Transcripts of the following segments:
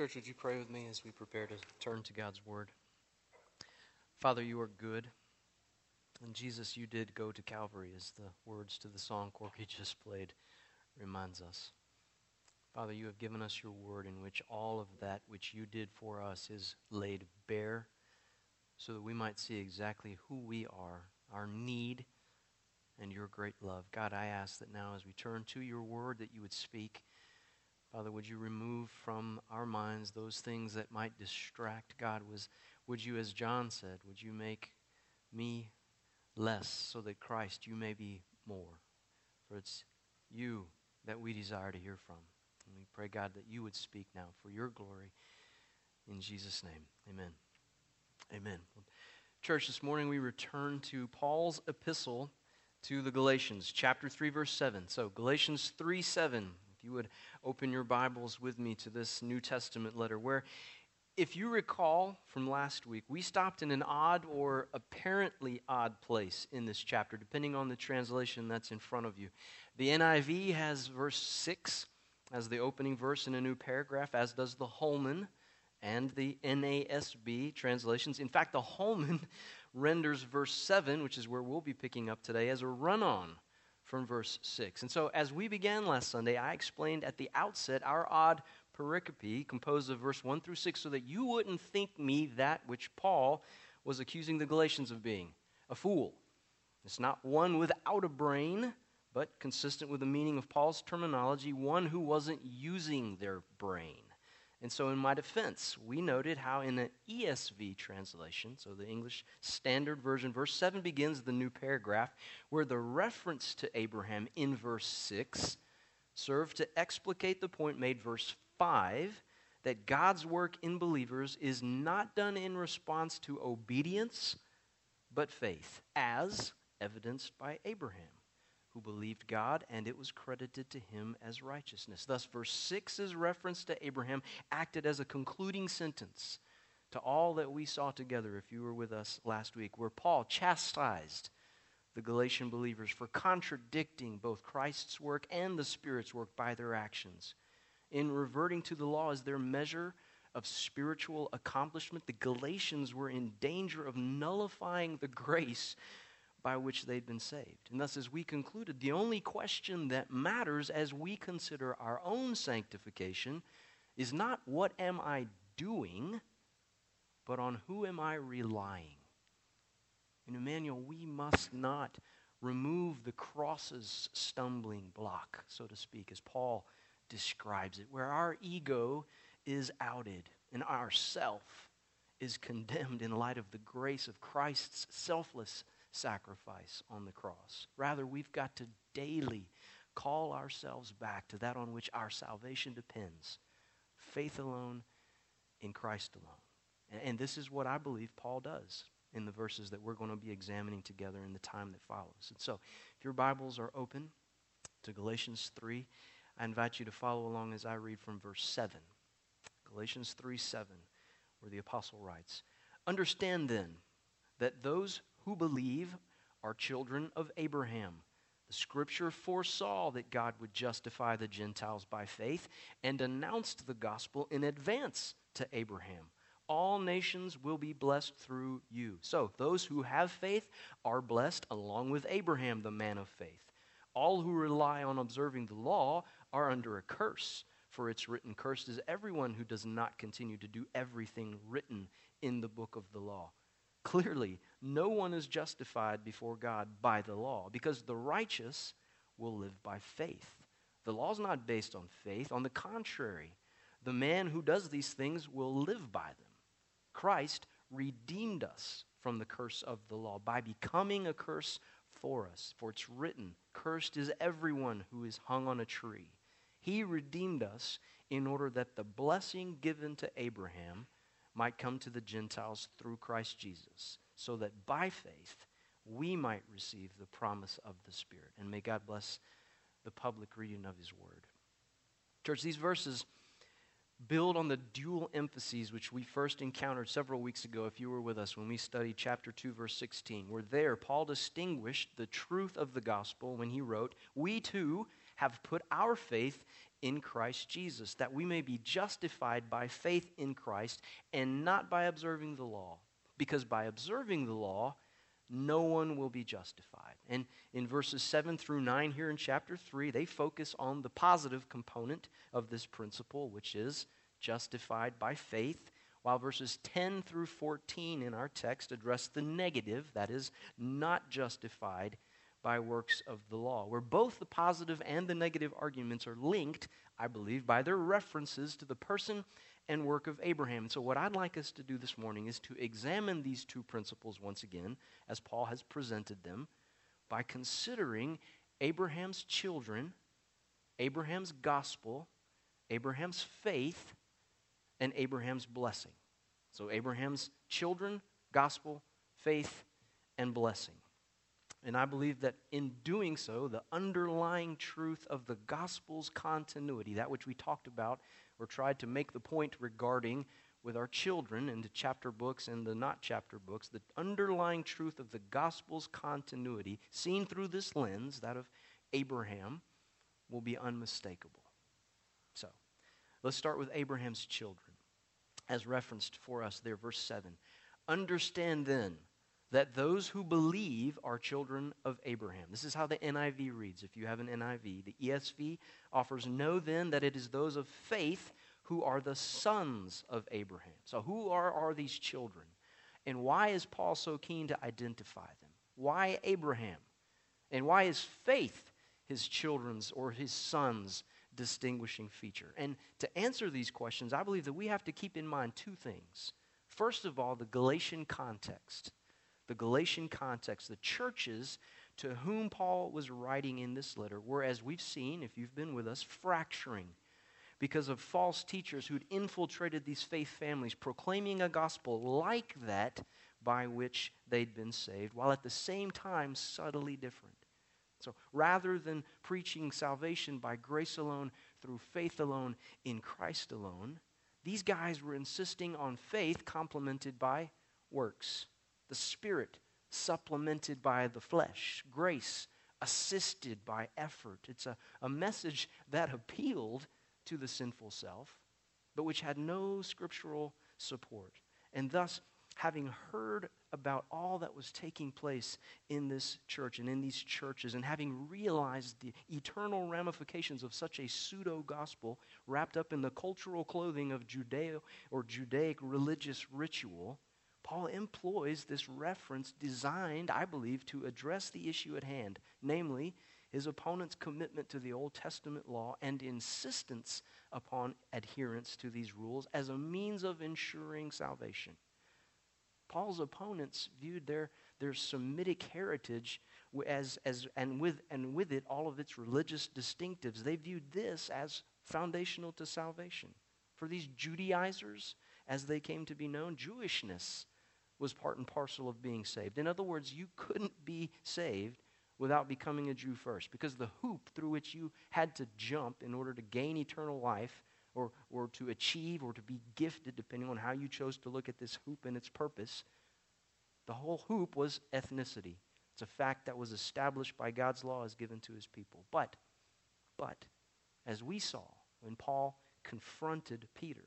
Church, would you pray with me as we prepare to turn to God's Word? Father, you are good. And Jesus, you did go to Calvary, as the words to the song Corky just played reminds us. Father, you have given us your word in which all of that which you did for us is laid bare so that we might see exactly who we are, our need, and your great love. God, I ask that now as we turn to your word that you would speak. Father, would you remove from our minds those things that might distract? God, was, would you, as John said, would you make me less so that Christ, you may be more? For it's you that we desire to hear from. And we pray, God, that you would speak now for your glory. In Jesus' name, amen. Amen. Church, this morning we return to Paul's epistle to the Galatians, chapter 3, verse 7. So, Galatians 3 7 if you would open your Bibles with me to this New Testament letter, where, if you recall from last week, we stopped in an odd or apparently odd place in this chapter, depending on the translation that's in front of you. The NIV has verse 6 as the opening verse in a new paragraph, as does the Holman and the NASB translations. In fact, the Holman renders verse 7, which is where we'll be picking up today, as a run on from verse 6. And so, as we began last Sunday, I explained at the outset our odd pericope composed of verse 1 through 6 so that you wouldn't think me that which Paul was accusing the Galatians of being a fool. It's not one without a brain, but consistent with the meaning of Paul's terminology, one who wasn't using their brain. And so, in my defense, we noted how in the ESV translation, so the English Standard Version, verse 7 begins the new paragraph, where the reference to Abraham in verse 6 served to explicate the point made verse 5 that God's work in believers is not done in response to obedience, but faith, as evidenced by Abraham who believed God, and it was credited to him as righteousness. Thus, verse 6's reference to Abraham acted as a concluding sentence to all that we saw together, if you were with us last week, where Paul chastised the Galatian believers for contradicting both Christ's work and the Spirit's work by their actions. In reverting to the law as their measure of spiritual accomplishment, the Galatians were in danger of nullifying the grace by which they'd been saved. And thus, as we concluded, the only question that matters as we consider our own sanctification is not what am I doing, but on who am I relying? In Emmanuel, we must not remove the cross's stumbling block, so to speak, as Paul describes it, where our ego is outed and our self is condemned in light of the grace of Christ's selfless sacrifice on the cross. Rather, we've got to daily call ourselves back to that on which our salvation depends faith alone in Christ alone. And this is what I believe Paul does in the verses that we're going to be examining together in the time that follows. And so, if your Bibles are open to Galatians 3, I invite you to follow along as I read from verse 7. Galatians 3 7, where the apostle writes Understand then that those who believe are children of Abraham. The scripture foresaw that God would justify the Gentiles by faith and announced the gospel in advance to Abraham. All nations will be blessed through you. So, those who have faith are blessed along with Abraham, the man of faith. All who rely on observing the law are under a curse, for it's written, Cursed is everyone who does not continue to do everything written in the book of the law. Clearly, no one is justified before God by the law because the righteous will live by faith. The law is not based on faith. On the contrary, the man who does these things will live by them. Christ redeemed us from the curse of the law by becoming a curse for us. For it's written, Cursed is everyone who is hung on a tree. He redeemed us in order that the blessing given to Abraham might come to the Gentiles through Christ Jesus, so that by faith we might receive the promise of the Spirit. And may God bless the public reading of His Word. Church, these verses build on the dual emphases which we first encountered several weeks ago, if you were with us when we studied chapter 2, verse 16. Where there, Paul distinguished the truth of the gospel when he wrote, We too have put our faith in Christ Jesus, that we may be justified by faith in Christ and not by observing the law. Because by observing the law, no one will be justified. And in verses 7 through 9 here in chapter 3, they focus on the positive component of this principle, which is justified by faith, while verses 10 through 14 in our text address the negative, that is, not justified by works of the law, where both the positive and the negative arguments are linked, I believe, by their references to the person and work of Abraham. And so, what I'd like us to do this morning is to examine these two principles once again, as Paul has presented them, by considering Abraham's children, Abraham's gospel, Abraham's faith, and Abraham's blessing. So, Abraham's children, gospel, faith, and blessing. And I believe that in doing so, the underlying truth of the gospel's continuity, that which we talked about or tried to make the point regarding with our children in the chapter books and the not chapter books, the underlying truth of the gospel's continuity, seen through this lens, that of Abraham, will be unmistakable. So, let's start with Abraham's children, as referenced for us there, verse 7. Understand then that those who believe are children of Abraham. This is how the NIV reads. If you have an NIV, the ESV offers, Know then that it is those of faith who are the sons of Abraham. So, who are, are these children? And why is Paul so keen to identify them? Why Abraham? And why is faith his children's or his sons' distinguishing feature? And to answer these questions, I believe that we have to keep in mind two things. First of all, the Galatian context the Galatian context, the churches to whom Paul was writing in this letter were, as we've seen, if you've been with us, fracturing because of false teachers who'd infiltrated these faith families, proclaiming a gospel like that by which they'd been saved, while at the same time subtly different. So rather than preaching salvation by grace alone, through faith alone, in Christ alone, these guys were insisting on faith complemented by works the Spirit supplemented by the flesh, grace assisted by effort. It's a, a message that appealed to the sinful self, but which had no scriptural support. And thus, having heard about all that was taking place in this church and in these churches, and having realized the eternal ramifications of such a pseudo gospel wrapped up in the cultural clothing of Judeo or Judaic religious ritual, Paul employs this reference designed, I believe, to address the issue at hand, namely his opponent's commitment to the Old Testament law and insistence upon adherence to these rules as a means of ensuring salvation. Paul's opponents viewed their, their Semitic heritage as, as, and, with, and with it all of its religious distinctives. They viewed this as foundational to salvation. For these Judaizers, as they came to be known, Jewishness was part and parcel of being saved. In other words, you couldn't be saved without becoming a Jew first, because the hoop through which you had to jump in order to gain eternal life or, or to achieve or to be gifted, depending on how you chose to look at this hoop and its purpose, the whole hoop was ethnicity. It's a fact that was established by God's law as given to his people. But, but, as we saw when Paul confronted Peter,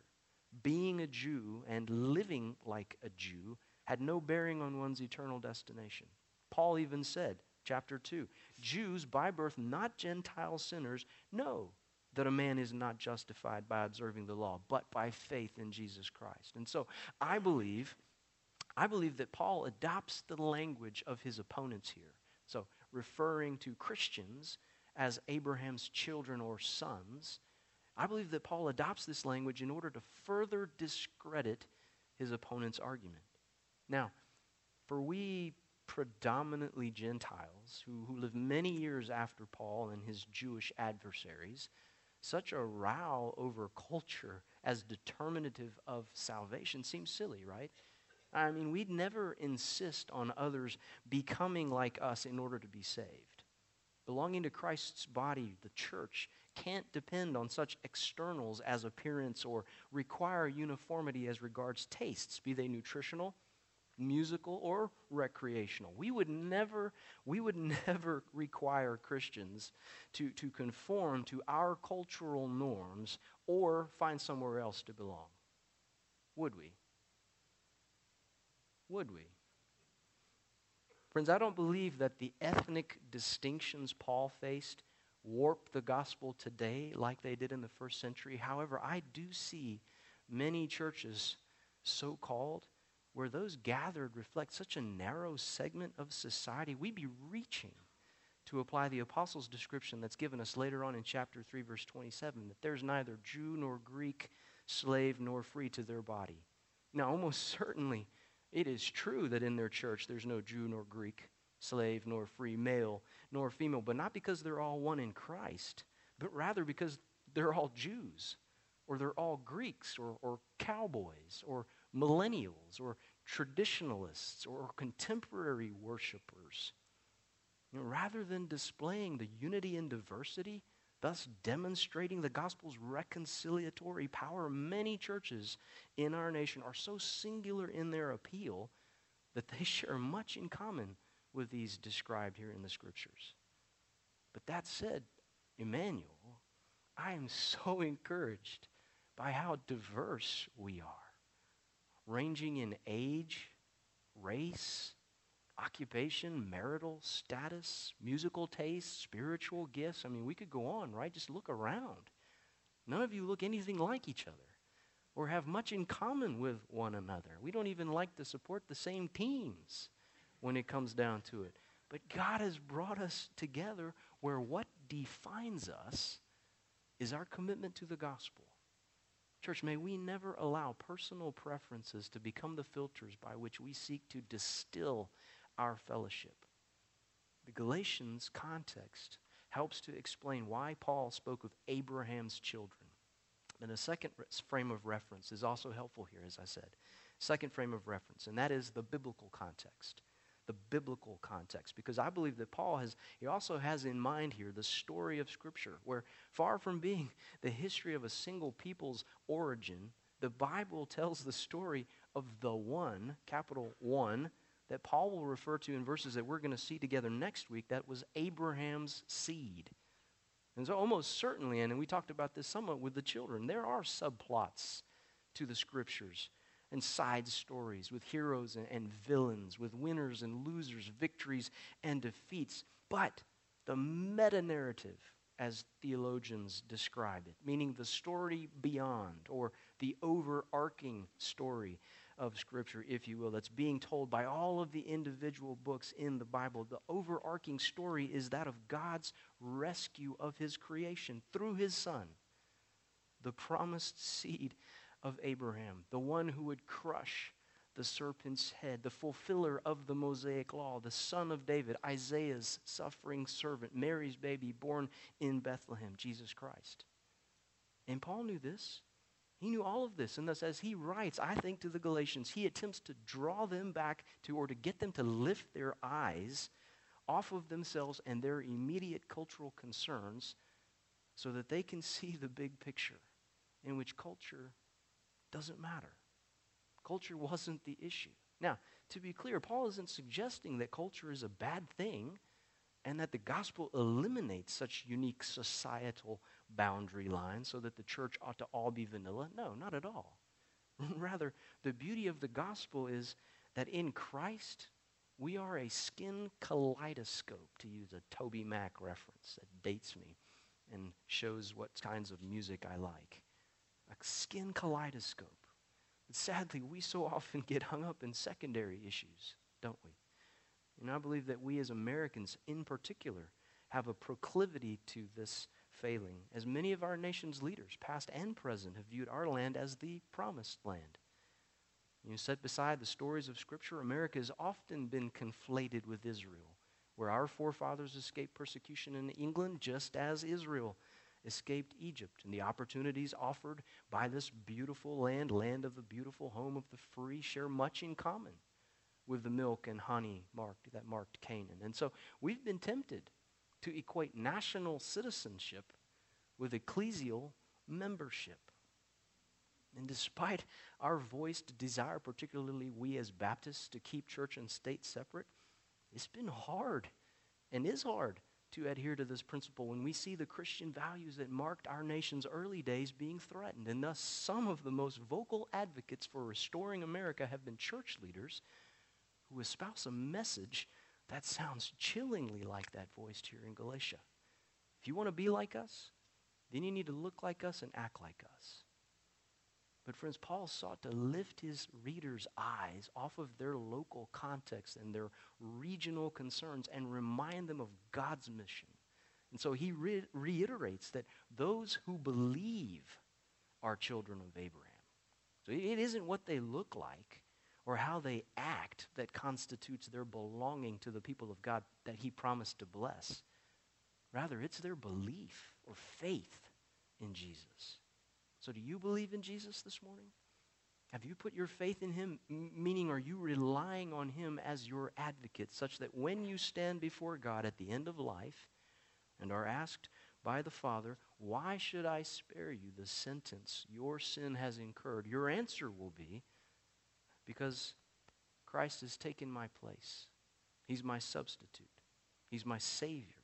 being a Jew and living like a Jew had no bearing on one's eternal destination. Paul even said, chapter 2, Jews by birth, not Gentile sinners, know that a man is not justified by observing the law, but by faith in Jesus Christ. And so I believe, I believe that Paul adopts the language of his opponents here. So referring to Christians as Abraham's children or sons, I believe that Paul adopts this language in order to further discredit his opponent's argument. Now, for we predominantly Gentiles who, who live many years after Paul and his Jewish adversaries, such a row over culture as determinative of salvation seems silly, right? I mean, we'd never insist on others becoming like us in order to be saved. Belonging to Christ's body, the church, can't depend on such externals as appearance or require uniformity as regards tastes, be they nutritional, musical, or recreational. We would never, we would never require Christians to, to conform to our cultural norms or find somewhere else to belong. Would we? Would we? Friends, I don't believe that the ethnic distinctions Paul faced warp the gospel today like they did in the first century. However, I do see many churches, so called, where those gathered reflect such a narrow segment of society. We'd be reaching to apply the apostles' description that's given us later on in chapter 3, verse 27 that there's neither Jew nor Greek, slave nor free to their body. Now, almost certainly, it is true that in their church there's no Jew nor Greek, slave nor free, male nor female, but not because they're all one in Christ, but rather because they're all Jews, or they're all Greeks, or, or cowboys, or millennials, or traditionalists, or contemporary worshipers. You know, rather than displaying the unity and diversity thus demonstrating the gospel's reconciliatory power. Many churches in our nation are so singular in their appeal that they share much in common with these described here in the scriptures. But that said, Emmanuel, I am so encouraged by how diverse we are, ranging in age, race, occupation, marital status, musical taste, spiritual gifts. I mean, we could go on, right? Just look around. None of you look anything like each other or have much in common with one another. We don't even like to support the same teams when it comes down to it. But God has brought us together where what defines us is our commitment to the gospel. Church, may we never allow personal preferences to become the filters by which we seek to distill our fellowship. The Galatians context helps to explain why Paul spoke of Abraham's children. And a second frame of reference is also helpful here, as I said. Second frame of reference, and that is the biblical context. The biblical context. Because I believe that Paul has, he also has in mind here the story of Scripture, where far from being the history of a single people's origin, the Bible tells the story of the one, capital one, that Paul will refer to in verses that we're going to see together next week, that was Abraham's seed. And so, almost certainly, and we talked about this somewhat with the children, there are subplots to the scriptures and side stories with heroes and, and villains, with winners and losers, victories and defeats. But the meta narrative, as theologians describe it, meaning the story beyond or the overarching story, of Scripture, if you will, that's being told by all of the individual books in the Bible. The overarching story is that of God's rescue of His creation through His Son, the promised seed of Abraham, the one who would crush the serpent's head, the fulfiller of the Mosaic law, the son of David, Isaiah's suffering servant, Mary's baby born in Bethlehem, Jesus Christ. And Paul knew this. He knew all of this. And thus, as he writes, I think, to the Galatians, he attempts to draw them back to, or to get them to lift their eyes off of themselves and their immediate cultural concerns so that they can see the big picture in which culture doesn't matter. Culture wasn't the issue. Now, to be clear, Paul isn't suggesting that culture is a bad thing and that the gospel eliminates such unique societal boundary lines so that the church ought to all be vanilla. No, not at all. Rather, the beauty of the gospel is that in Christ, we are a skin kaleidoscope, to use a TobyMac reference that dates me and shows what kinds of music I like. Skin kaleidoscope. Sadly, we so often get hung up in secondary issues, don't we? And I believe that we as Americans in particular have a proclivity to this failing, as many of our nation's leaders, past and present, have viewed our land as the promised land. You know, set beside the stories of Scripture, America has often been conflated with Israel, where our forefathers escaped persecution in England just as Israel escaped Egypt. And the opportunities offered by this beautiful land, land of the beautiful home of the free, share much in common with the milk and honey marked that marked Canaan. And so we've been tempted to equate national citizenship with ecclesial membership. And despite our voiced desire, particularly we as Baptists, to keep church and state separate, it's been hard and is hard to adhere to this principle when we see the Christian values that marked our nation's early days being threatened. And thus, some of the most vocal advocates for restoring America have been church leaders who espouse a message that sounds chillingly like that voiced here in Galatia. If you want to be like us, then you need to look like us and act like us. But, friends, Paul sought to lift his readers' eyes off of their local context and their regional concerns and remind them of God's mission. And so he re- reiterates that those who believe are children of Abraham. So it isn't what they look like or how they act that constitutes their belonging to the people of God that he promised to bless. Rather, it's their belief or faith in Jesus. So, do you believe in Jesus this morning? Have you put your faith in him? Meaning, are you relying on him as your advocate, such that when you stand before God at the end of life and are asked by the Father, Why should I spare you the sentence your sin has incurred? Your answer will be, Because Christ has taken my place. He's my substitute, He's my Savior.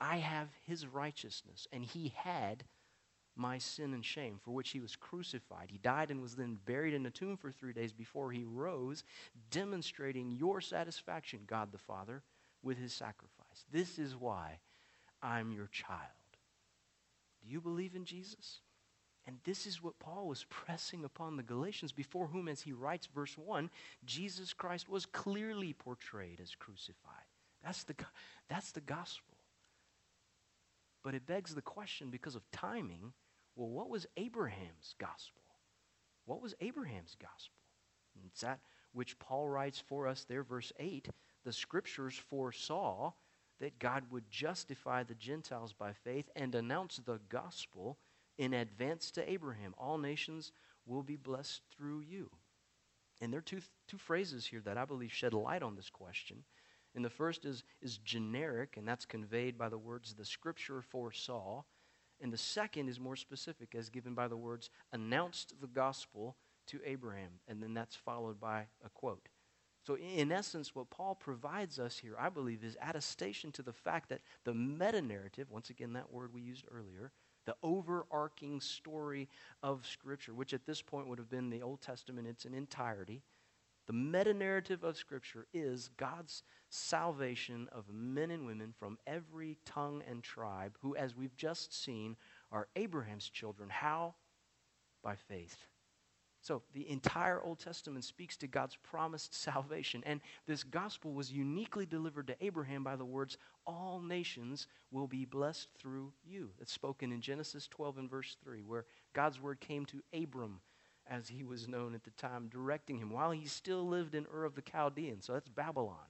I have His righteousness, and He had my sin and shame, for which he was crucified. He died and was then buried in a tomb for three days before he rose, demonstrating your satisfaction, God the Father, with his sacrifice. This is why I'm your child. Do you believe in Jesus? And this is what Paul was pressing upon the Galatians, before whom, as he writes, verse 1, Jesus Christ was clearly portrayed as crucified. That's the, that's the gospel. But it begs the question, because of timing, well, what was Abraham's gospel? What was Abraham's gospel? And it's that which Paul writes for us there, verse 8. The scriptures foresaw that God would justify the Gentiles by faith and announce the gospel in advance to Abraham. All nations will be blessed through you. And there are two, two phrases here that I believe shed light on this question. And the first is, is generic, and that's conveyed by the words the scripture foresaw. And the second is more specific, as given by the words, announced the gospel to Abraham. And then that's followed by a quote. So, in essence, what Paul provides us here, I believe, is attestation to the fact that the meta narrative, once again, that word we used earlier, the overarching story of Scripture, which at this point would have been the Old Testament in its entirety, the meta narrative of Scripture is God's salvation of men and women from every tongue and tribe who, as we've just seen, are Abraham's children. How? By faith. So the entire Old Testament speaks to God's promised salvation. And this gospel was uniquely delivered to Abraham by the words, All nations will be blessed through you. It's spoken in Genesis 12 and verse 3, where God's word came to Abram as he was known at the time, directing him while he still lived in Ur of the Chaldeans. So that's Babylon.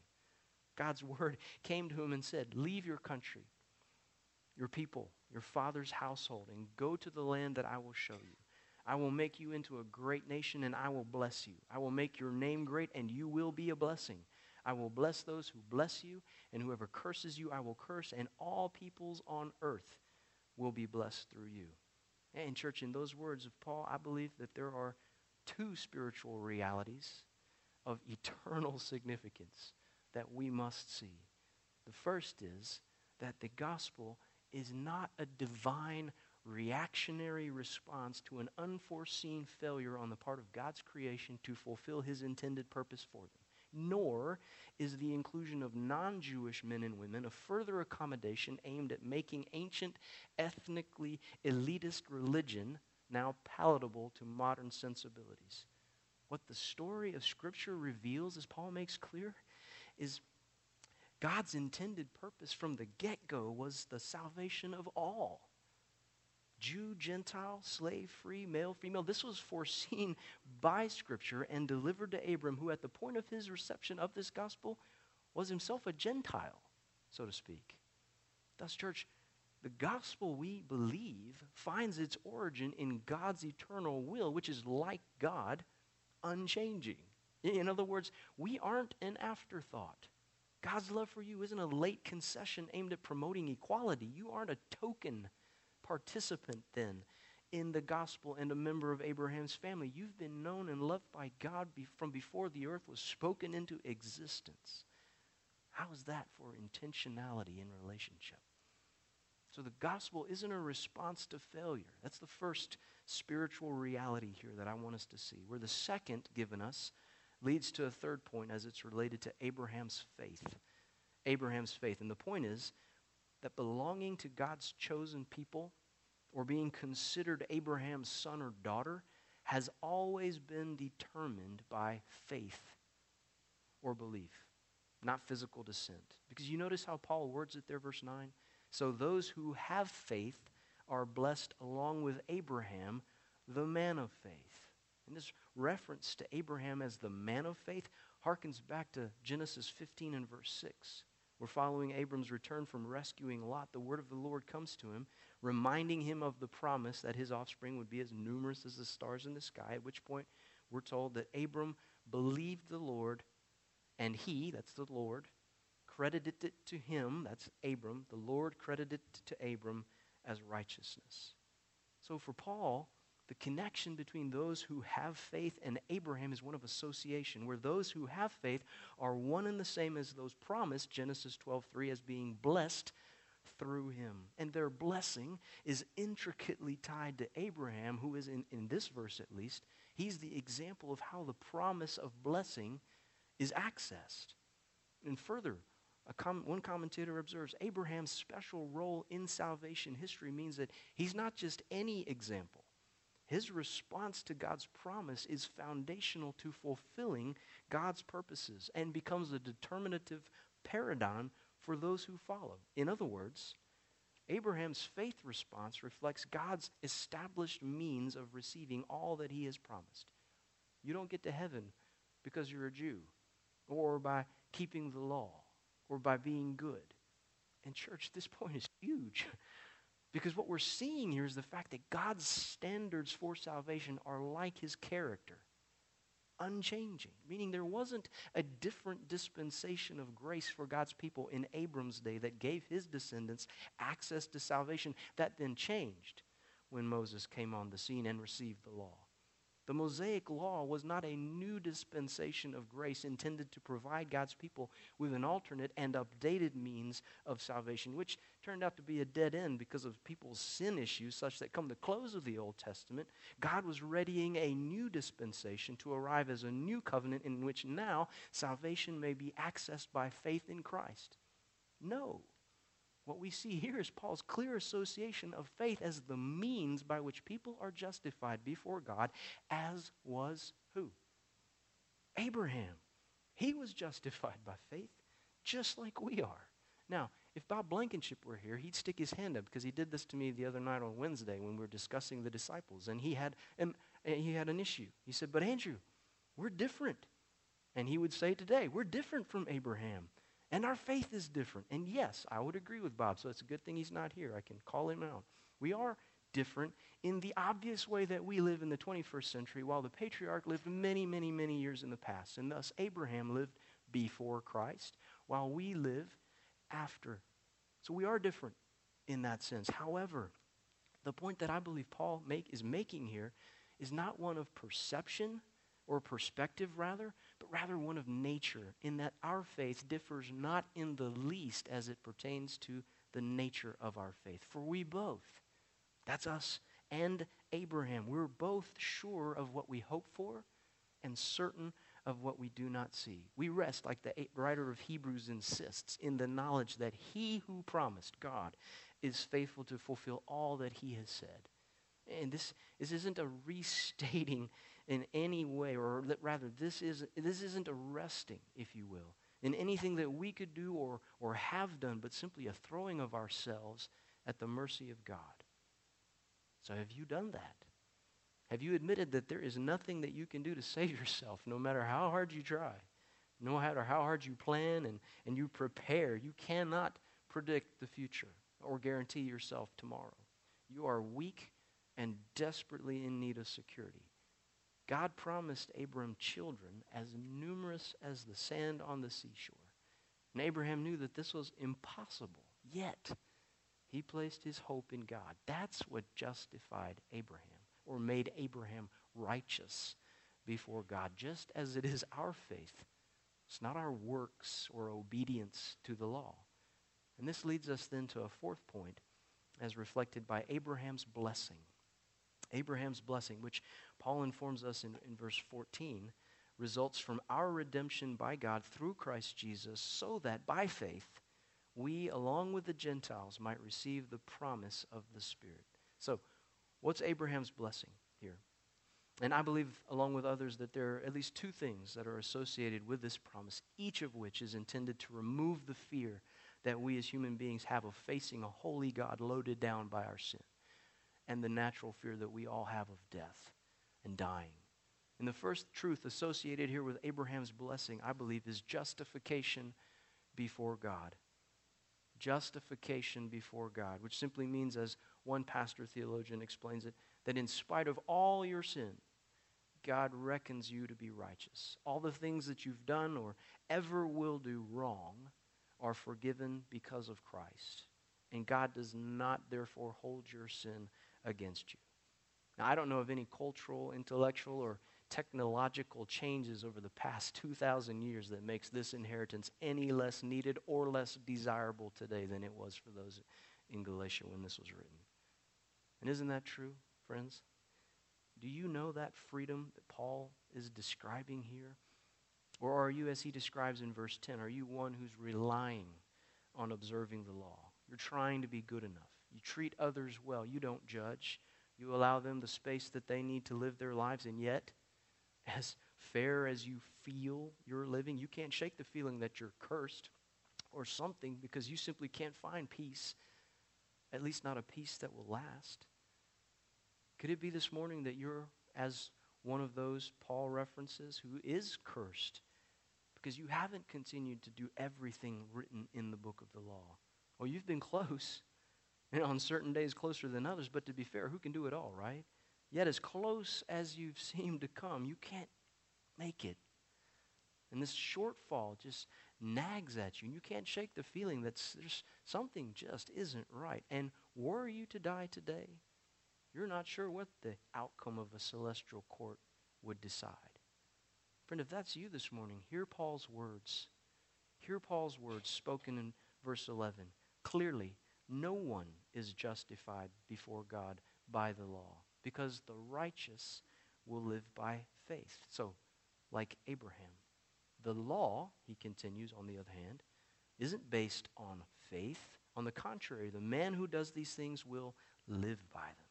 God's word came to him and said, Leave your country, your people, your father's household, and go to the land that I will show you. I will make you into a great nation, and I will bless you. I will make your name great, and you will be a blessing. I will bless those who bless you, and whoever curses you, I will curse, and all peoples on earth will be blessed through you. And, church, in those words of Paul, I believe that there are two spiritual realities of eternal significance that we must see. The first is that the gospel is not a divine reactionary response to an unforeseen failure on the part of God's creation to fulfill his intended purpose for them nor is the inclusion of non Jewish men and women a further accommodation aimed at making ancient, ethnically elitist religion now palatable to modern sensibilities. What the story of Scripture reveals, as Paul makes clear, is God's intended purpose from the get go was the salvation of all. Jew, Gentile, slave, free, male, female. This was foreseen by Scripture and delivered to Abram, who at the point of his reception of this gospel was himself a Gentile, so to speak. Thus, church, the gospel we believe finds its origin in God's eternal will, which is like God, unchanging. In other words, we aren't an afterthought. God's love for you isn't a late concession aimed at promoting equality. You aren't a token participant then in the gospel and a member of Abraham's family. You've been known and loved by God from before the earth was spoken into existence. How is that for intentionality in relationship? So the gospel isn't a response to failure. That's the first spiritual reality here that I want us to see. Where the second given us leads to a third point as it's related to Abraham's faith. Abraham's faith. And the point is that belonging to God's chosen people or being considered Abraham's son or daughter has always been determined by faith or belief, not physical descent. Because you notice how Paul words it there, verse 9? So those who have faith are blessed along with Abraham, the man of faith. And this reference to Abraham as the man of faith harkens back to Genesis 15 and verse 6. We're following Abram's return from rescuing Lot. The word of the Lord comes to him, reminding him of the promise that his offspring would be as numerous as the stars in the sky, at which point we're told that Abram believed the Lord, and he, that's the Lord, credited it to him, that's Abram, the Lord credited it to Abram as righteousness. So for Paul, the connection between those who have faith and Abraham is one of association, where those who have faith are one and the same as those promised, Genesis 12:3, as being blessed through him. And their blessing is intricately tied to Abraham, who is, in, in this verse at least, he's the example of how the promise of blessing is accessed. And further, Com- one commentator observes Abraham's special role in salvation history means that he's not just any example. His response to God's promise is foundational to fulfilling God's purposes and becomes a determinative paradigm for those who follow. In other words, Abraham's faith response reflects God's established means of receiving all that he has promised. You don't get to heaven because you're a Jew or by keeping the law or by being good. And, church, this point is huge. Because what we're seeing here is the fact that God's standards for salvation are like his character, unchanging. Meaning there wasn't a different dispensation of grace for God's people in Abram's day that gave his descendants access to salvation that then changed when Moses came on the scene and received the law. The Mosaic Law was not a new dispensation of grace intended to provide God's people with an alternate and updated means of salvation, which turned out to be a dead end because of people's sin issues, such that come the close of the Old Testament, God was readying a new dispensation to arrive as a new covenant in which now salvation may be accessed by faith in Christ. No. What we see here is Paul's clear association of faith as the means by which people are justified before God, as was who? Abraham. He was justified by faith, just like we are. Now, if Bob Blankenship were here, he'd stick his hand up because he did this to me the other night on Wednesday when we were discussing the disciples, and he had and he had an issue. He said, "But Andrew, we're different." And he would say today, "We're different from Abraham." And our faith is different. And yes, I would agree with Bob, so it's a good thing he's not here. I can call him out. We are different in the obvious way that we live in the 21st century, while the patriarch lived many, many, many years in the past. And thus, Abraham lived before Christ, while we live after. So we are different in that sense. However, the point that I believe Paul make, is making here is not one of perception or perspective, rather, rather one of nature, in that our faith differs not in the least as it pertains to the nature of our faith. For we both, that's us and Abraham, we're both sure of what we hope for and certain of what we do not see. We rest, like the writer of Hebrews insists, in the knowledge that he who promised, God, is faithful to fulfill all that he has said. And this, this isn't a restating in any way, or rather, this, is, this isn't a resting, if you will, in anything that we could do or, or have done, but simply a throwing of ourselves at the mercy of God. So, have you done that? Have you admitted that there is nothing that you can do to save yourself, no matter how hard you try, no matter how hard you plan and, and you prepare? You cannot predict the future or guarantee yourself tomorrow. You are weak and desperately in need of security. God promised Abram children as numerous as the sand on the seashore. And Abraham knew that this was impossible. Yet, He placed his hope in God. That's what justified Abraham or made Abraham righteous before God, just as it is our faith. It's not our works or obedience to the law. And this leads us then to a fourth point, as reflected by Abraham's blessing. Abraham's blessing, which Paul informs us in, in verse 14, results from our redemption by God through Christ Jesus, so that by faith we, along with the Gentiles, might receive the promise of the Spirit. So, what's Abraham's blessing here? And I believe, along with others, that there are at least two things that are associated with this promise, each of which is intended to remove the fear that we as human beings have of facing a holy God loaded down by our sin and the natural fear that we all have of death and dying. And the first truth associated here with Abraham's blessing, I believe, is justification before God. Justification before God, which simply means, as one pastor theologian explains it, that in spite of all your sin, God reckons you to be righteous. All the things that you've done or ever will do wrong are forgiven because of Christ. And God does not, therefore, hold your sin against you. Now, I don't know of any cultural, intellectual, or technological changes over the past 2,000 years that makes this inheritance any less needed or less desirable today than it was for those in Galatia when this was written. And isn't that true, friends? Do you know that freedom that Paul is describing here? Or are you, as he describes in verse 10, are you one who's relying on observing the law? You're trying to be good enough. You treat others well. You don't judge. You allow them the space that they need to live their lives, and yet, as fair as you feel you're living, you can't shake the feeling that you're cursed or something because you simply can't find peace, at least not a peace that will last. Could it be this morning that you're as one of those Paul references who is cursed because you haven't continued to do everything written in the book of the law? Well, you've been close, and on certain days closer than others, but to be fair, who can do it all, right? Yet, as close as you've seemed to come, you can't make it. And this shortfall just nags at you, and you can't shake the feeling that there's something just isn't right. And were you to die today, you're not sure what the outcome of a celestial court would decide. Friend, if that's you this morning, hear Paul's words. Hear Paul's words spoken in verse 11. Clearly, no one is justified before God by the law because the righteous will live by faith. So, like Abraham, the law, he continues on the other hand, isn't based on faith. On the contrary, the man who does these things will live by them.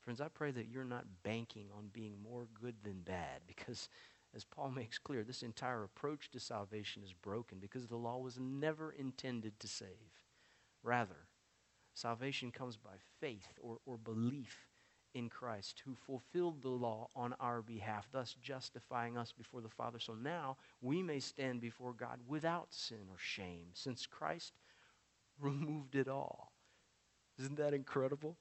Friends, I pray that you're not banking on being more good than bad because, as Paul makes clear, this entire approach to salvation is broken because the law was never intended to save. Rather, salvation comes by faith or, or belief in Christ who fulfilled the law on our behalf, thus justifying us before the Father. So now we may stand before God without sin or shame since Christ removed it all. Isn't that incredible?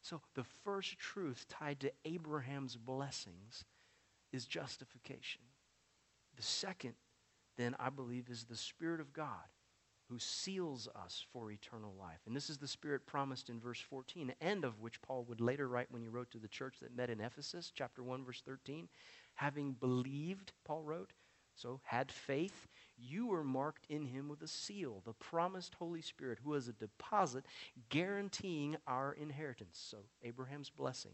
So, the first truth tied to Abraham's blessings is justification. The second, then, I believe, is the Spirit of God who seals us for eternal life. And this is the Spirit promised in verse 14, and of which Paul would later write when he wrote to the church that met in Ephesus, chapter 1, verse 13. Having believed, Paul wrote, so had faith, you were marked in him with a seal, the promised Holy Spirit, who is a deposit guaranteeing our inheritance. So, Abraham's blessing.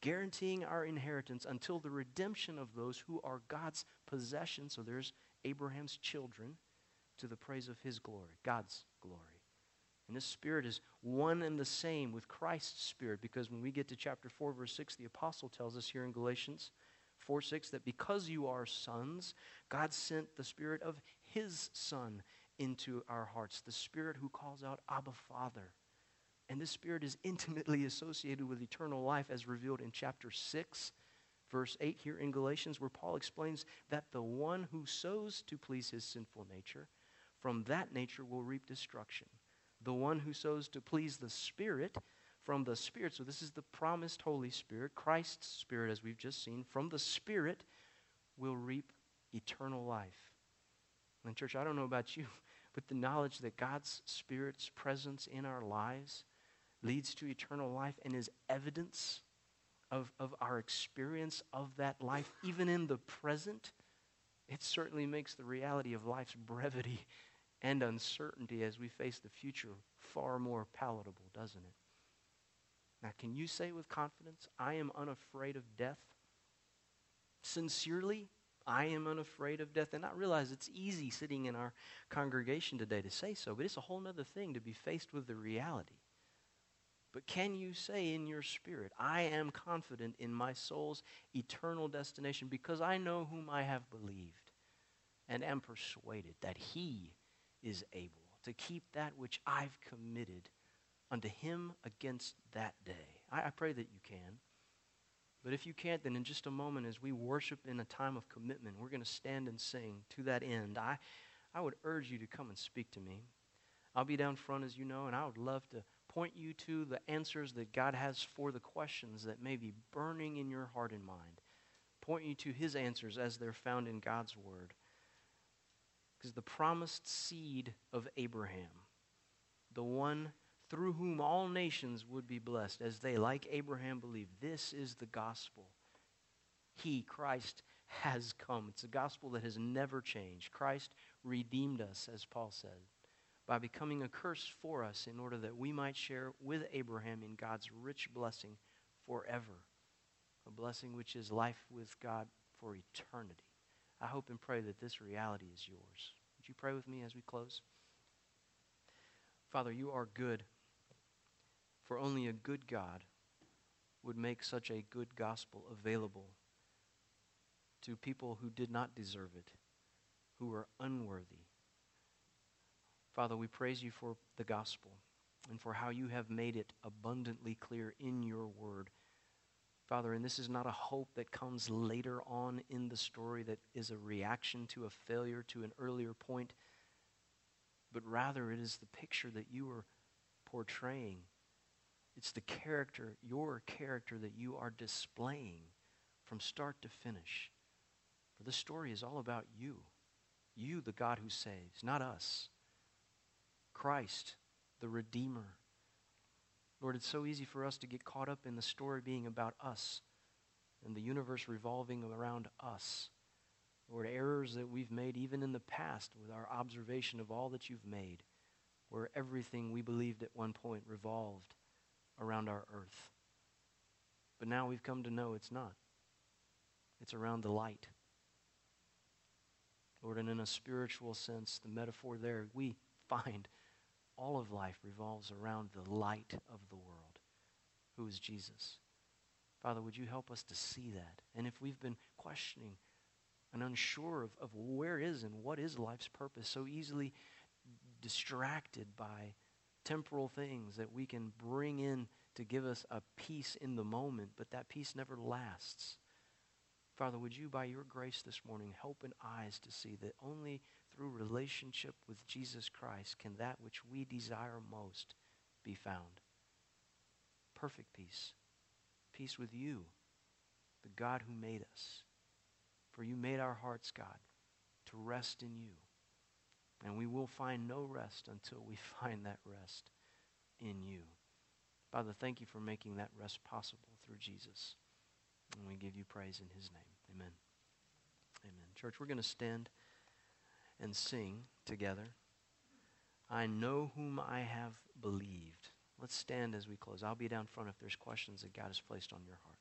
Guaranteeing our inheritance until the redemption of those who are God's possession. So, there's Abraham's children to the praise of his glory, God's glory. And this spirit is one and the same with Christ's spirit because when we get to chapter 4, verse 6, the apostle tells us here in Galatians 4 6 that because you are sons, God sent the Spirit of His Son into our hearts, the Spirit who calls out, Abba, Father. And this Spirit is intimately associated with eternal life as revealed in chapter 6, verse 8 here in Galatians, where Paul explains that the one who sows to please his sinful nature, from that nature will reap destruction. The one who sows to please the Spirit, from the Spirit. So, this is the promised Holy Spirit, Christ's Spirit, as we've just seen. From the Spirit will reap eternal life. And, church, I don't know about you, but the knowledge that God's Spirit's presence in our lives leads to eternal life and is evidence of, of our experience of that life, even in the present, it certainly makes the reality of life's brevity and uncertainty as we face the future far more palatable, doesn't it? Now, can you say with confidence, I am unafraid of death? Sincerely, I am unafraid of death. And I realize it's easy sitting in our congregation today to say so, but it's a whole other thing to be faced with the reality. But can you say in your spirit, I am confident in my soul's eternal destination because I know whom I have believed and am persuaded that he is able to keep that which I've committed unto him against that day? I, I pray that you can. But if you can't, then in just a moment, as we worship in a time of commitment, we're going to stand and sing to that end. I, I would urge you to come and speak to me. I'll be down front, as you know, and I would love to point you to the answers that God has for the questions that may be burning in your heart and mind. Point you to His answers as they're found in God's Word. Because the promised seed of Abraham, the one through whom all nations would be blessed, as they, like Abraham, believe, this is the gospel. He, Christ, has come. It's a gospel that has never changed. Christ redeemed us, as Paul said by becoming a curse for us in order that we might share with Abraham in God's rich blessing forever. A blessing which is life with God for eternity. I hope and pray that this reality is yours. Would you pray with me as we close? Father, you are good, for only a good God would make such a good gospel available to people who did not deserve it, who were unworthy Father, we praise you for the gospel and for how you have made it abundantly clear in your word. Father, and this is not a hope that comes later on in the story that is a reaction to a failure to an earlier point, but rather it is the picture that you are portraying. It's the character, your character, that you are displaying from start to finish. For this story is all about you. You, the God who saves, not us. Christ, the Redeemer. Lord, it's so easy for us to get caught up in the story being about us and the universe revolving around us. Lord, errors that we've made even in the past with our observation of all that you've made, where everything we believed at one point revolved around our earth. But now we've come to know it's not. It's around the light. Lord, and in a spiritual sense, the metaphor there, we find all of life revolves around the light of the world, who is Jesus. Father, would you help us to see that? And if we've been questioning and unsure of, of where is and what is life's purpose, so easily distracted by temporal things that we can bring in to give us a peace in the moment, but that peace never lasts. Father, would you, by your grace this morning, open eyes to see that only through relationship with Jesus Christ can that which we desire most be found. Perfect peace. Peace with you, the God who made us. For you made our hearts, God, to rest in you. And we will find no rest until we find that rest in you. Father, thank you for making that rest possible through Jesus. And we give you praise in his name. Amen. Amen. Church, we're going to stand and sing together. I know whom I have believed. Let's stand as we close. I'll be down front if there's questions that God has placed on your heart.